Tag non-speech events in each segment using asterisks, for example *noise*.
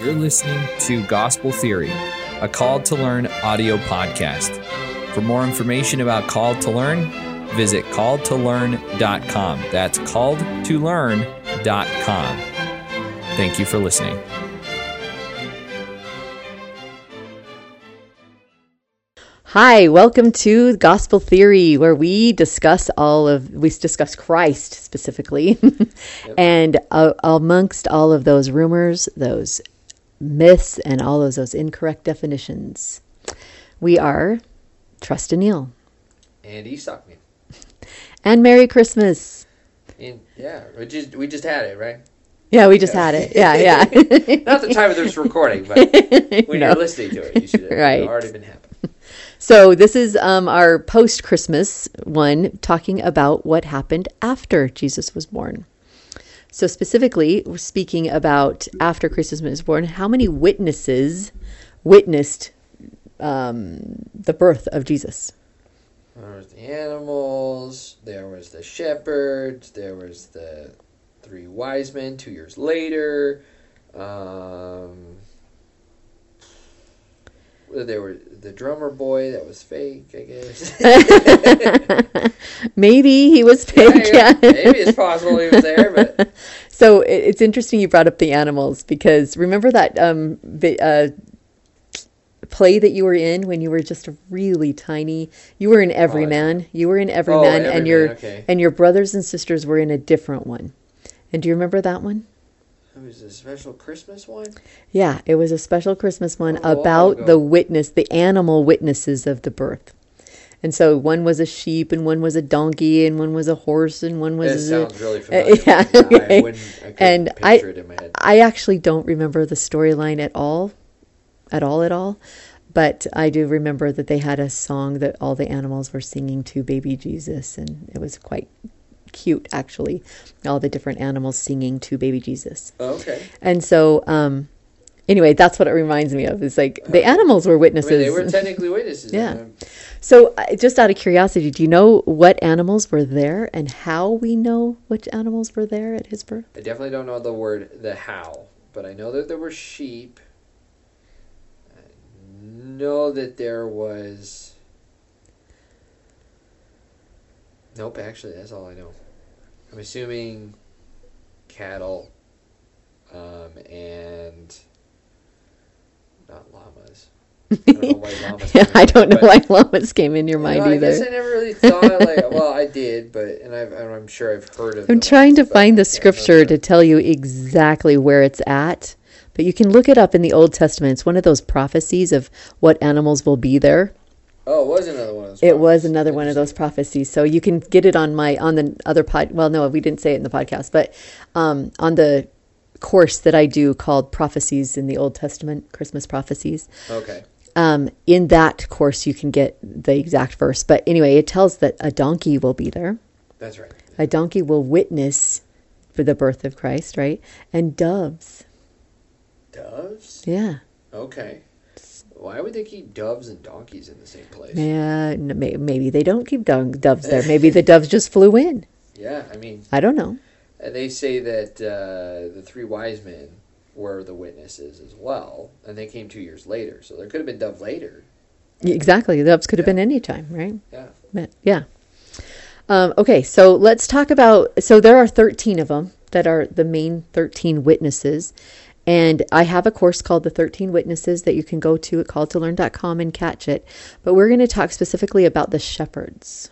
You're listening to Gospel Theory, a Called to Learn audio podcast. For more information about Called to Learn, visit calledtolearn.com. That's calledtolearn.com. Thank you for listening. Hi, welcome to Gospel Theory, where we discuss all of we discuss Christ specifically, *laughs* and uh, amongst all of those rumors, those myths, and all of those incorrect definitions, we are Trust and Neil and Estockman. and Merry Christmas. And yeah, we just we just had it, right? Yeah, we just had it. Yeah, yeah. *laughs* Not the time of this recording, but *laughs* when No. you're listening to it, you should have *laughs* Right. already been happening. So this is um, our post Christmas one, talking about what happened after Jesus was born. So specifically, we're speaking about after Christmas was born. How many witnesses witnessed um, the birth of Jesus? There was the animals, there was the shepherds, there was the three wise men two years later. Um, there were the drummer boy that was fake, I guess. *laughs* Maybe he was fake. Yeah, Yeah. maybe it's possible he was there, but *laughs* So it's interesting you brought up the animals because remember that um, uh, play that you were in when you were just a really tiny. You were in Everyman. You were in Everyman, and your okay. and your brothers and sisters were in a different one. And do you remember that one? It was a special Christmas one. Yeah, it was a special Christmas one Oh, about the witness, the animal witnesses of the birth. And so one was a sheep, and one was a donkey, and one was a horse, and one was That a, sounds really uh, familiar. yeah, but I I And I- it in my head. I actually don't remember the storyline at all, at all, at all. But I do remember that they had a song that all the animals were singing to baby Jesus, and it was quite cute, actually. All the different animals singing to baby Jesus. Oh, okay. And so, um, anyway, that's what it reminds me of. It's like the animals were I witnesses. mean, they were technically witnesses. Yeah. Um, so, uh, just out of curiosity, do you know what animals were there and how we know which animals were there at his birth? I definitely don't know the word the how, but I know that there were sheep. I know that there was. Nope, actually, that's all I know. I'm assuming cattle, um, and not llamas. I don't know why *laughs* llamas. yeah, came I in, don't know why llamas came in your mind know, I either. guess I never really thought like. *laughs* Well, I did, but and I've, I'm sure I've heard of. I'm trying to find the I scripture to tell you exactly where it's at, but you can look it up in the Old Testament. It's one of those prophecies of what animals will be there. Oh, it was another one of those. It was another one of those prophecies. So you can get it on my on the other pod. Well, no, we didn't say it in the podcast, but um, on the course that I do called Prophecies in the Old Testament, Christmas prophecies. Okay. Um, in that course, you can get the exact verse. But anyway, it tells that a donkey will be there. That's right. A donkey will witness for the birth of Christ, right? And doves. Doves? Yeah. Okay. Why would they keep doves and donkeys in the same place? Yeah. Maybe they don't keep doves there. Maybe the *laughs* doves just flew in. Yeah, I mean, I don't know. and they say that uh, the three wise men were the witnesses as well, and they came two years later, so there could have been dove later. Exactly. The doves could have Yeah. been any time, right? Yeah. But, yeah. Um, okay, so let's talk about. So there are 13 of them that are the main 13 witnesses. And I have a course called The 13 Witnesses that you can go to at calledtolearn.com and catch it. But we're going to talk specifically about the shepherds.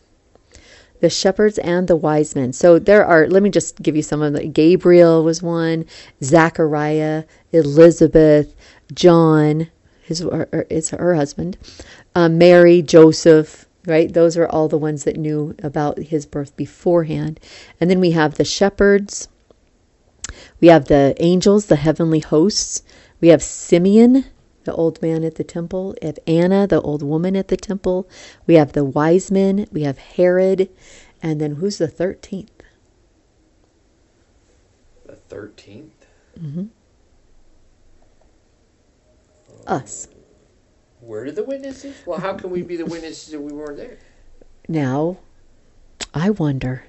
The shepherds and the wise men. So there are, let me just give you some of them. Gabriel was one, Zachariah, Elizabeth, John, his, or, or it's her husband, uh, Mary, Joseph, right? Those are all the ones that knew about his birth beforehand. And then we have the shepherds. We have the angels, the heavenly hosts. We have Simeon, the old man at the temple. We have Anna, the old woman at the temple. We have the wise men. We have Herod. And then who's the 13th? The 13th? Mm-hmm. Um, Us. Where did the witnesses? Well, how can we be the witnesses if we weren't there? Now, I wonder.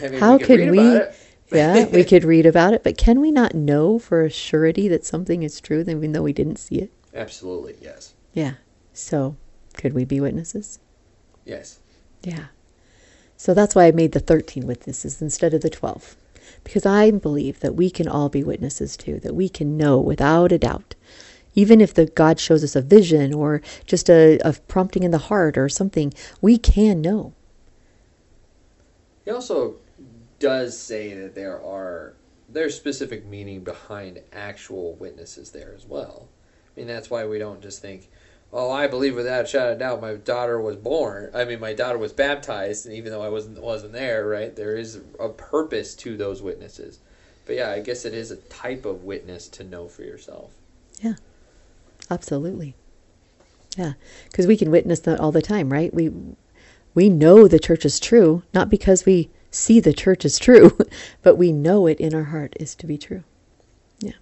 I mean, How we can read we- it. Yeah, *laughs* we could read about it, but can we not know for a surety that something is true, even though we didn't see it? Absolutely, yes. Yeah. So, could we be witnesses? Yes. Yeah. So that's why I made the 13 witnesses instead of the 12. Because I believe that we can all be witnesses too, that we can know without a doubt. Even if the God shows us a vision or just a, a prompting in the heart or something, we can know. He also does say that there are there's specific meaning behind actual witnesses there as well. I mean that's why we don't just think, "Oh, I believe without a shadow of doubt my daughter was born. I mean my daughter was baptized, and even though I wasn't wasn't there, right? There is a purpose to those witnesses." But yeah, I guess it is a type of witness to know for yourself. Yeah. Absolutely. Yeah, because we can witness that all the time, right? We we know the church is true, not because we see the church is true, *laughs* but we know it in our heart is to be true. Yeah.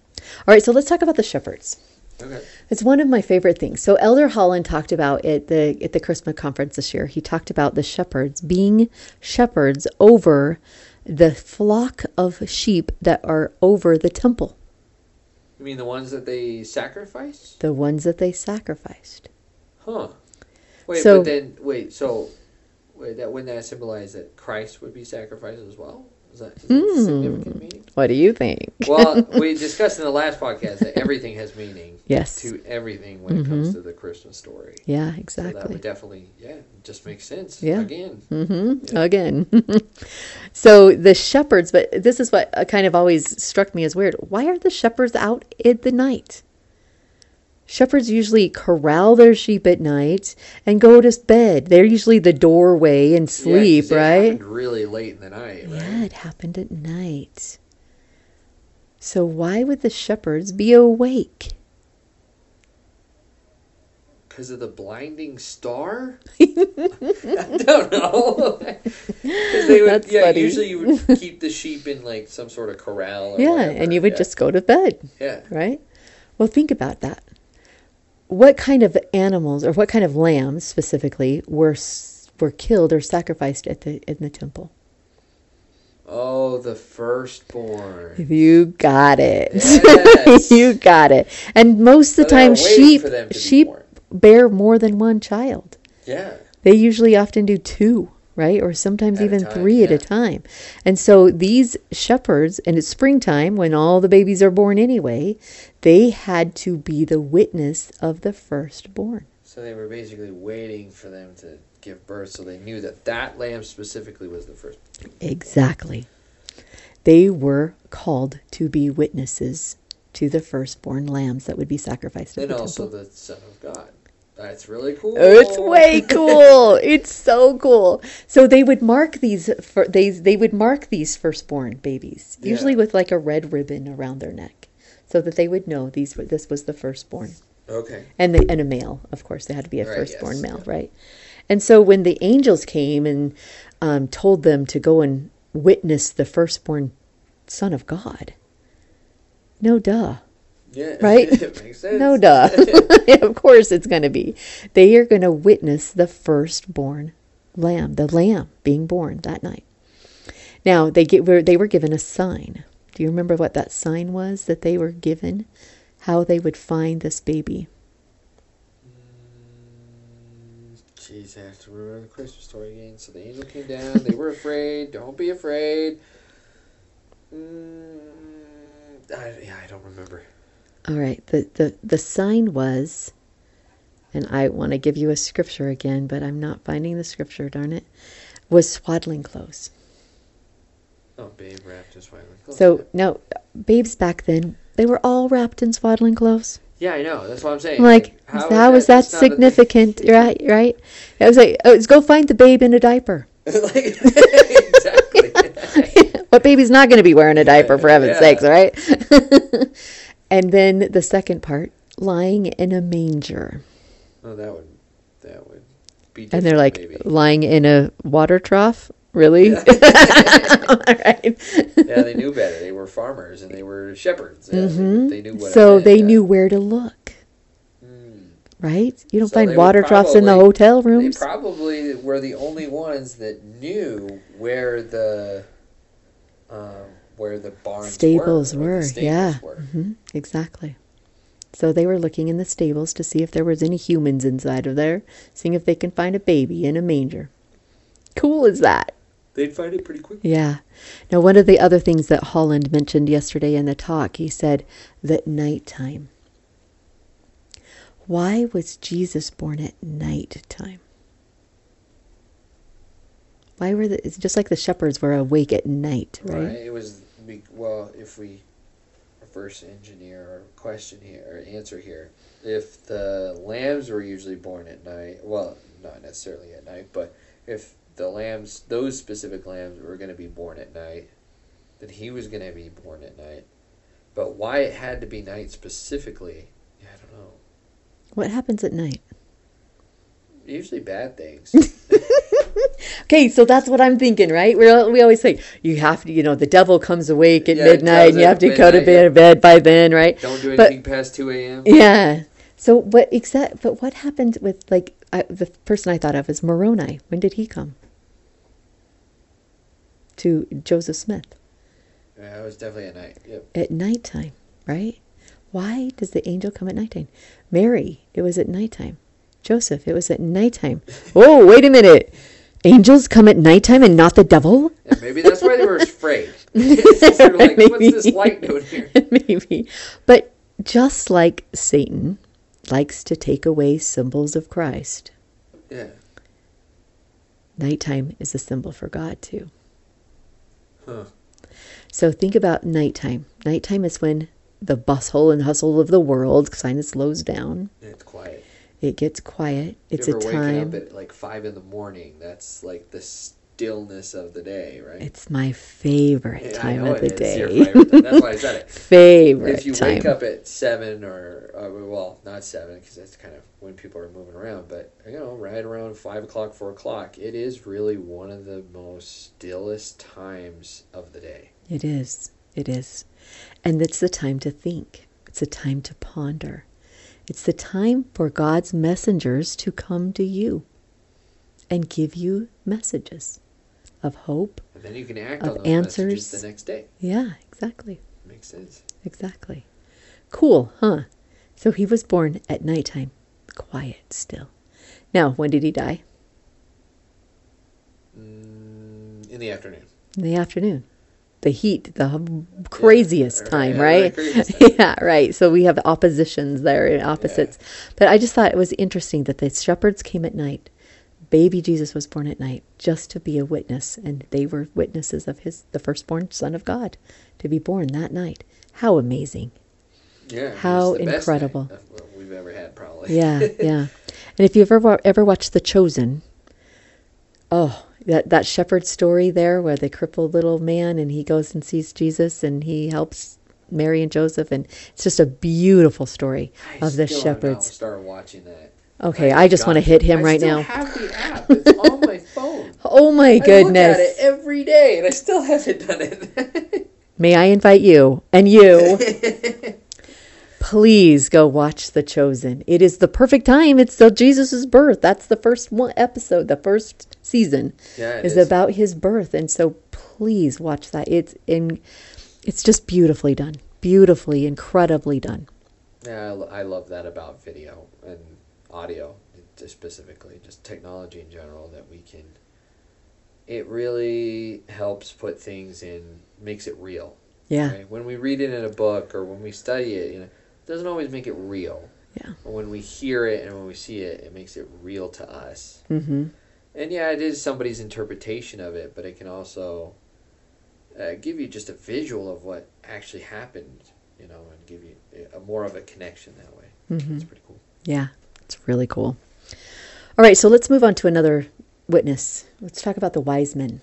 All right, so let's talk about the shepherds. Okay. It's one of my favorite things. So Elder Holland talked about at the at the Christmas conference this year. He talked about the shepherds being shepherds over the flock of sheep that are over the temple, You mean the ones that they sacrificed? the ones that they sacrificed. Huh. Wait, So- but then wait, so that wouldn't that symbolize that Christ would be sacrificed as well? Is that, is that Hmm. significant meaning? What do you think? Well, we *laughs* discussed in the last podcast that everything has meaning Yes. to everything when it comes to the Christmas story. Yeah, So that exactly. would definitely, yeah, just makes sense. Yeah. Again, Mm-hmm. Again. *laughs* so the shepherds, but this is what uh, kind of always struck me as weird. Why are the shepherds out in the night? Shepherds usually corral their sheep at night and go to bed. They're usually the doorway and sleep, it right? happened really late in the night, right? Yeah, it happened at night. So why would the shepherds be awake? Because of the blinding star? *laughs* *laughs* I don't know. *laughs* they would, That's yeah, funny. usually you would keep the sheep in like some sort of corral. Or Yeah, whatever. and you would yeah. just go to bed. yeah. right? Well, think about that. What kind of animals, or what kind of lambs specifically, were were killed or sacrificed at the in the temple? Oh, the firstborn. You got it. Yes. *laughs* you got it. And most of the time, sheep for them to be sheep bear more than one child. Yeah. They usually often do two, right? Or sometimes At even time, three at a time. And so these shepherds, and it's springtime when all the babies are born anyway, they had to be the witness of the firstborn. So they were basically waiting for them to give birth, so they knew that that lamb specifically was the first. Exactly. They were called to be witnesses to the firstborn lambs that would be sacrificed And the also the Son of God. That's really cool. Oh, It's way cool. *laughs* it's so cool. So they would mark these for they they would mark these firstborn babies, usually Yeah. with like a red ribbon around their neck, so that they would know these were this was the firstborn. Okay. and the, and a male, of course. They had to be a Right, firstborn yes, male, yeah. right? And so when the angels came and um, told them to go and witness the firstborn son of God, no duh, Yeah. Right? *laughs* it makes sense. no duh. *laughs* *laughs* of course it's going to be. They are going to witness the firstborn lamb, the lamb being born that night. Now they get were they were given a sign. Do you remember what that sign was that they were given? How they would find this baby? Jeez, I have to remember the Christmas story again. So the angel came down. They were afraid. Don't be afraid. Mm, I, yeah, I don't remember. All right. The, the, the sign was, and I want to give you a scripture again, but I'm not finding the scripture, darn it, was swaddling clothes. Oh, babe wrapped in swaddling clothes. So, no, babes back then, they were all wrapped in swaddling clothes. yeah, I know. That's what I'm saying. I'm like, how how, is is that a thing? significant? *laughs* right, right? I was like, oh, let's go find the babe in a diaper. *laughs* like, *laughs* exactly. what baby's not going to be wearing a diaper, for heaven's Yeah. sakes, right? And then the second part, lying in a manger. oh, that would that would be. And they're like maybe. lying in a water trough. Really? *laughs* All right. *laughs* yeah, they knew better. They were farmers and they were shepherds. Yeah, they, they knew what. Mm-hmm. so they yeah. knew where to look, Mm. right? You don't So find water troughs in the probably- hotel They rooms. probably were the only ones that knew where the um, where the barns stables were. were, stables yeah, were. hmm exactly. So they were looking in the stables to see if there was any humans inside of there, seeing if they can find a baby in a manger. Cool is that? They'd find it pretty quick. Yeah. Now, one of the other things that Holland mentioned yesterday in the talk, he said that nighttime. Why was Jesus born at nighttime? Why were the, it's just like the shepherds were awake at night, right? Right. It was be- well, if we reverse engineer or question here or answer here, if the lambs were usually born at night, well, not necessarily at night, but if the lambs, those specific lambs, were going to be born at night, then he was going to be born at night. But why it had to be night specifically, yeah, I don't know. What happens at night? Usually bad things. *laughs* Okay, so that's what I'm thinking, right? We we always say you have to, you know, the devil comes awake at Yeah, midnight, and you have to at go to bed, yeah. bed by then, right? don't do But- anything past two a.m. Yeah. So what except, But what happened with like I, the person I thought of is Moroni? When did he come? To Joseph Smith Yeah, it was definitely at night. Yep. at nighttime, right? Why does the angel come at nighttime? Mary, it was at nighttime. Joseph, it was at nighttime. *laughs* Oh, wait a minute. Angels come at nighttime and not the devil? Yeah, maybe that's why they were *laughs* afraid. Like, what's this light doing here? *laughs* Maybe. But just like Satan likes to take away symbols of Christ, Yeah. nighttime is a symbol for God too. Huh. So think about nighttime. Nighttime is when the bustle and hustle of the world kind of slows down. It's quiet. It gets quiet. It's a ever waking time. up at like five in the morning? That's like the stillness of the day, right? It's my favorite Yeah, time of the day. favorite time. That's why I said it. *laughs* favorite if you time. wake up at seven or uh, well, not seven because that's kind of when people are moving around, but you know, right around five o'clock, four o'clock, it is really one of the most stillest times of the day. It is. It is. And it's the time to think. It's a time to ponder. It's the time for God's messengers to come to you and give you messages of hope. And then you can act Of on those answers. messages the next day. Yeah, exactly. Makes sense. Exactly. Cool, huh? So he was born at nighttime, quiet still. Now, when did he die? Mm, in the afternoon. In the afternoon. The heat, the craziest Yeah, time, right? craziest time. *laughs* yeah, right. So we have oppositions there and opposites. But I just thought it was interesting that the shepherds came at night. Baby Jesus was born at night just to be a witness, and they were witnesses of his the firstborn son of God to be born that night. How amazing. Yeah. How incredible. we've ever had, probably. Yeah, *laughs* yeah. And if you've ever ever watched The Chosen, oh, that that shepherd story there, where the crippled little man and he goes and sees Jesus and he helps Mary and Joseph, and it's just a beautiful story I of the still have not shepherds. started watching that. Okay, I just want to hit him I right still now. have the app. It's on my *laughs* phone. Oh my I look at goodness! it every day, and I still haven't done it. *laughs* May I invite you and you? *laughs* Please go watch The Chosen. It is the perfect time. It's the Jesus' birth. That's the first one episode, the first season. yeah, is, is. about his birth and so please watch that it's in it's just beautifully done beautifully incredibly done Yeah, I, I love that about video and audio, specifically, just technology in general. That we can. It really helps put things in, makes it real. yeah Right? When we read it in a book or when we study it, you know, doesn't always make it real. Yeah. But when we hear it and when we see it, it makes it real to us. mm-hmm And yeah, it is somebody's interpretation of it, but it can also uh, give you just a visual of what actually happened, you know, and give you a, more of a connection that way. Mm-hmm. It's pretty cool. yeah it's really cool all right so let's move on to another witness let's talk about the wise men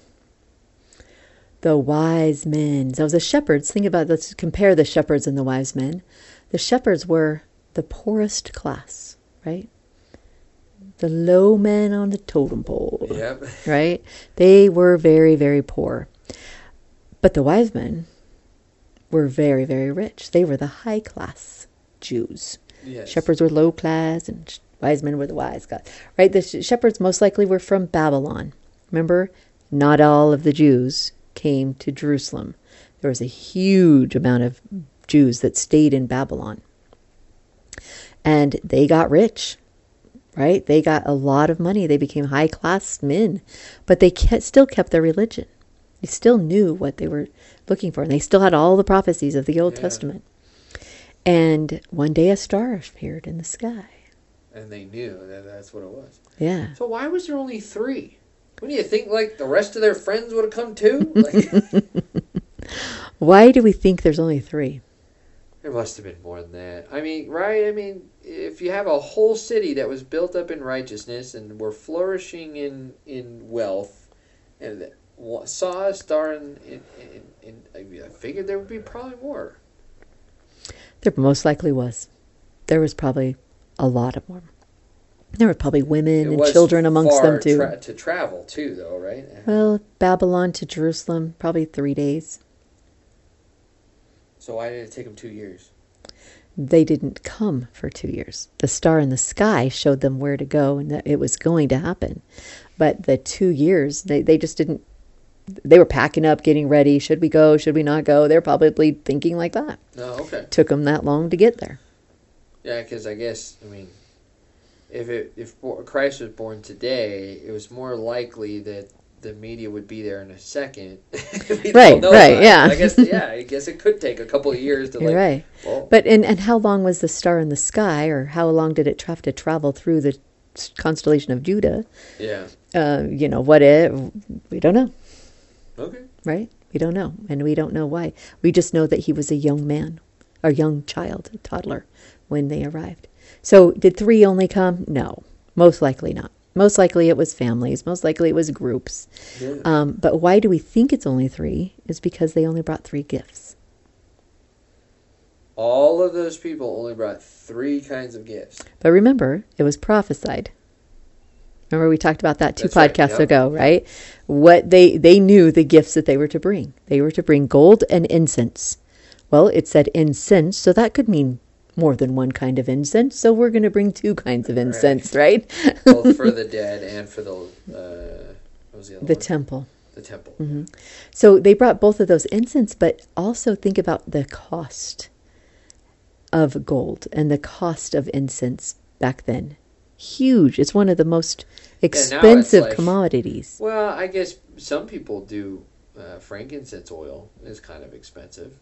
the wise men so the shepherds think about let's compare the shepherds and the wise men the shepherds were the poorest class right the low men on the totem pole Yep. right? They were very, very poor. But the wise men were very, very rich. They were the high class Jews. Yes. Shepherds were low class, and wise men were the wise guys, right? The sh- shepherds most likely were from Babylon. Remember, not all of the Jews came to Jerusalem. There was a huge amount of Jews that stayed in Babylon. And they got rich, right? They got a lot of money. They became high class men, but they kept, still kept their religion. They still knew what they were looking for, and they still had all the prophecies of the Old Yeah. Testament. And one day a star appeared in the sky. And they knew that that's what it was. Yeah. So why was there only three? What do you think? Like the rest of their friends would have come too? Like, *laughs* Why do we think there's only three? There must have been more than that. I mean, right? I mean, if you have a whole city that was built up in righteousness and were flourishing in in wealth, and saw a star in, in, in, in I figured there would be probably more. There most likely was. There was probably a lot of more. There were probably women It and children amongst them too. Tra- to travel too, though, right? well, Babylon to Jerusalem, probably three days. So why did it take them two years? They didn't come for two years. The star in the sky showed them where to go and that it was going to happen. But the two years, they, they just didn't. They were packing up, getting ready. Should we go? Should we not go? They're probably thinking like that. No, okay. Took them that long to get there. Yeah, because I guess I mean, if it if Christ was born today, it was more likely that the media would be there in a second. *laughs* Right, right, yeah. I guess *laughs* yeah, I guess it could take a couple of years to like. right. Well, But and, and how long was the star in the sky, or how long did it have to travel through the constellation of Judah? yeah. Uh, you know what? It we don't know, Okay. right? We don't know, and we don't know why. We just know that he was a young man, a young child, a toddler, when they arrived. So did three only come? No, most likely not. Most likely it was families. Most likely it was groups. Yeah. Um, but why do we think it's only three? Is because they only brought three gifts. All of those people only brought three kinds of gifts. But remember, it was prophesied. Remember we talked about that two That's right, podcasts yeah. ago, right? What they they knew the gifts that they were to bring. They were to bring gold and incense. Well, it said incense, so that could mean more than one kind of incense. So we're going to bring two kinds of incense, right? *laughs* both for the *laughs* dead and for the uh, what was the other the temple. the temple. So they brought both of those incense, but also think about the cost of gold and the cost of incense back then. Huge. It's one of the most expensive like- commodities. Well, I guess some people do. Uh, frankincense oil is kind of expensive.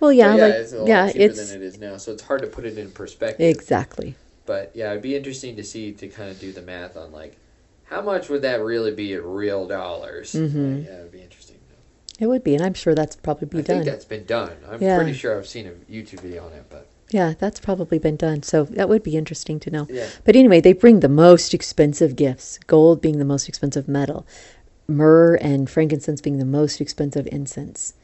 Well, yeah, yeah, like it's a lot yeah, cheaper it's than it is now, so it's hard to put it in perspective. exactly. But yeah, it'd be interesting to see to kind of do the math on like how much would that really be in real dollars. Mhm. Yeah, it'd be interesting. It would be, and I'm sure that's probably be I done. think that's been done. I'm Yeah. pretty sure I've seen a YouTube video on it, but Yeah, that's probably been done. So that would be interesting to know. yeah, But anyway, they bring the most expensive gifts, gold being the most expensive metal, myrrh and frankincense being the most expensive incense,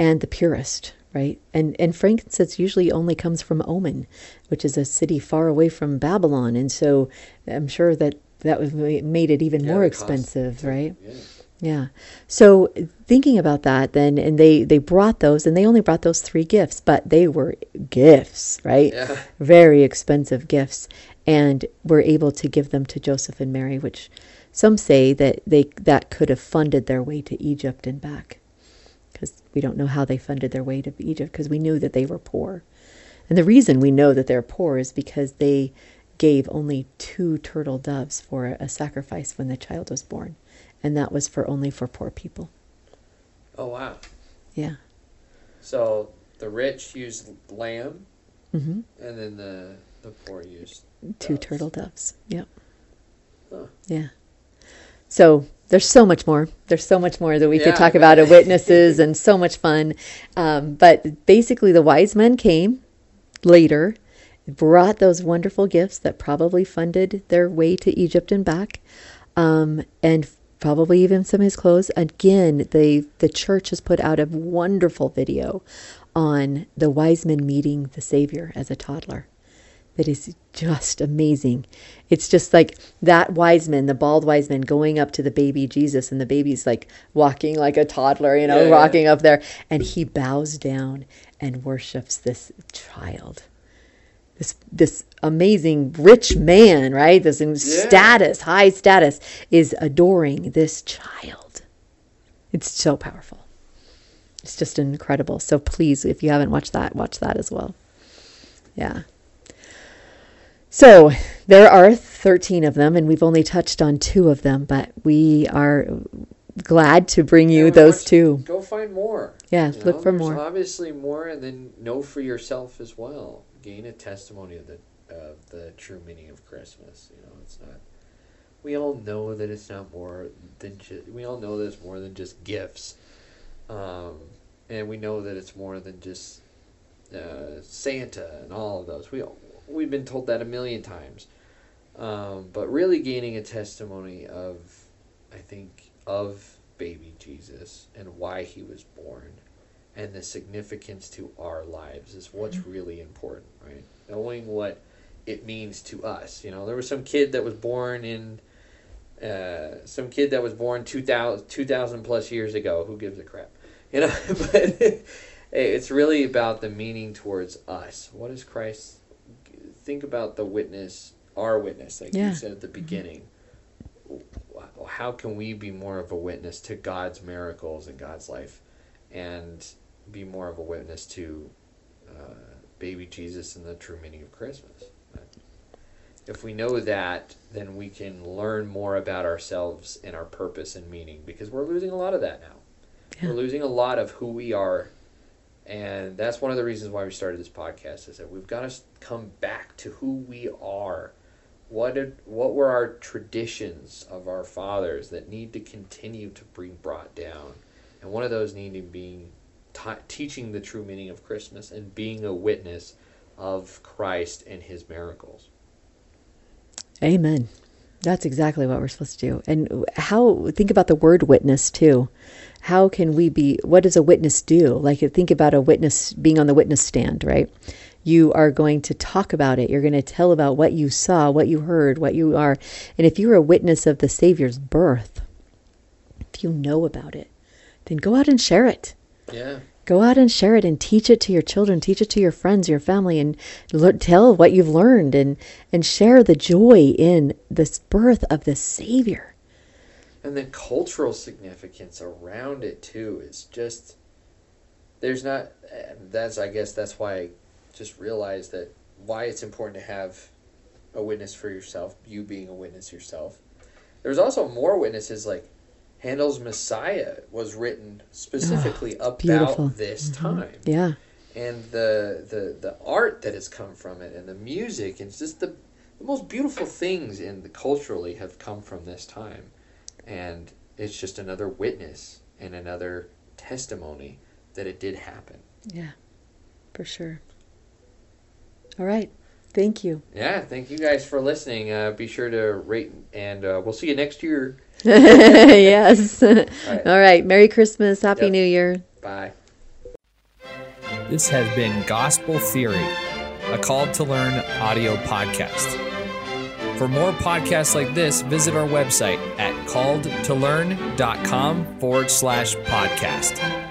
and the purest, right? And and frankincense usually only comes from Oman, which is a city far away from Babylon, and so I'm sure that that was made it even Yeah, more the cost expensive, right? Yeah. Yeah. So thinking about that then and they they brought those and they only brought those 3 gifts, but they were gifts, right? Yeah. Very expensive gifts and were able to give them to Joseph and Mary, which some say that they that could have funded their way to Egypt and back. Cuz we don't know how they funded their way to Egypt because we knew that they were poor. And the reason we know that they're poor is because they gave only two turtle doves for a sacrifice when the child was born and that was for only for poor people. Oh wow. Yeah. So the rich used lamb, hmm and then the the poor used Two doves. turtle doves. Yep. Huh. Yeah. So there's so much more. There's so much more that we Yeah, could talk about of witnesses and so much fun. Um, but basically, the wise men came later, brought those wonderful gifts that probably funded their way to Egypt and back, um, and probably even some of his clothes. Again, the the church has put out a wonderful video on the wise men meeting the Savior as a toddler. That is just amazing. It's just like that wise man, the bald wise man, going up to the baby Jesus, and the baby's like walking like a toddler, you know, Yeah, yeah. walking up there, and he bows down and worships this child this this amazing rich man, right? This in status, high status, is adoring this child. It's so powerful. it's just incredible. So please, if you haven't watched that, watch that as well. Yeah. So there are 13 of them, and we've only touched on two of them, but we are glad to bring you Yeah, those two. Go find more. Yeah, look know, for there's more. Obviously, more, and then know for yourself as well. Gain a testimony of the of the true meaning of Christmas. You know, it's not. We all know that it's not more than just. We all know that it's more than just gifts, um, and we know that it's more than just uh, Santa and all of those. We all- we've been told that a million times, um, but really gaining a testimony of, I think, of baby Jesus and why he was born and the significance to our lives is what's really important, right? Knowing what it means to us. You know, there was some kid that was born in uh, some kid that was born 2000, 2000 plus years ago. Who gives a crap? You know, *laughs* but *laughs* it's really about the meaning towards us. What is Christ? Think about the witness, our witness, like Yeah. you said at the beginning how can we be more of a witness to God's miracles in God's life and be more of a witness to uh, baby Jesus and the true meaning of Christmas? If we know that, then we can learn more about ourselves and our purpose and meaning because we're losing a lot of that now. Yeah. We're losing a lot of who we are. And that's one of the reasons why we started this podcast is that we've got to come back to who we are. What did what were our traditions of our fathers that need to continue to be brought down? And one of those needing being t- teaching the true meaning of christmas and being a witness of christ and his miracles. Amen. That's exactly what we're supposed to do. And how, think about the word witness too. How can we be, what does a witness do? Like, think about a witness being on the witness stand, right? You are going to talk about it. You're going to tell about what you saw, what you heard, what you are. And if you're a witness of the Savior's birth, if you know about it, then go out and share it. yeah Go out and share it and teach it to your children, teach it to your friends, your family, and lear- tell what you've learned and, and share the joy in this birth of the Savior. and the cultural significance around it too is just there's not that's i guess that's why i just realized that why it's important to have a witness for yourself you being a witness yourself there's also more witnesses like handel's messiah was written specifically ah, about beautiful. this mm-hmm. time Yeah. and the, the the art that has come from it and the music and it's just the, the most beautiful things in the culturally have come from this time and it's just another witness and another testimony that it did happen Yeah. For sure. All right. Thank you. yeah thank you guys for listening uh, be sure to rate and uh, we'll see you next year *laughs* yes. *laughs* All right. right. Merry Christmas. Happy Yep. New Year. bye This has been Gospel Theory, a Called to Learn audio podcast. For more podcasts like this, visit our website at calledtolearn.com forward slash podcast.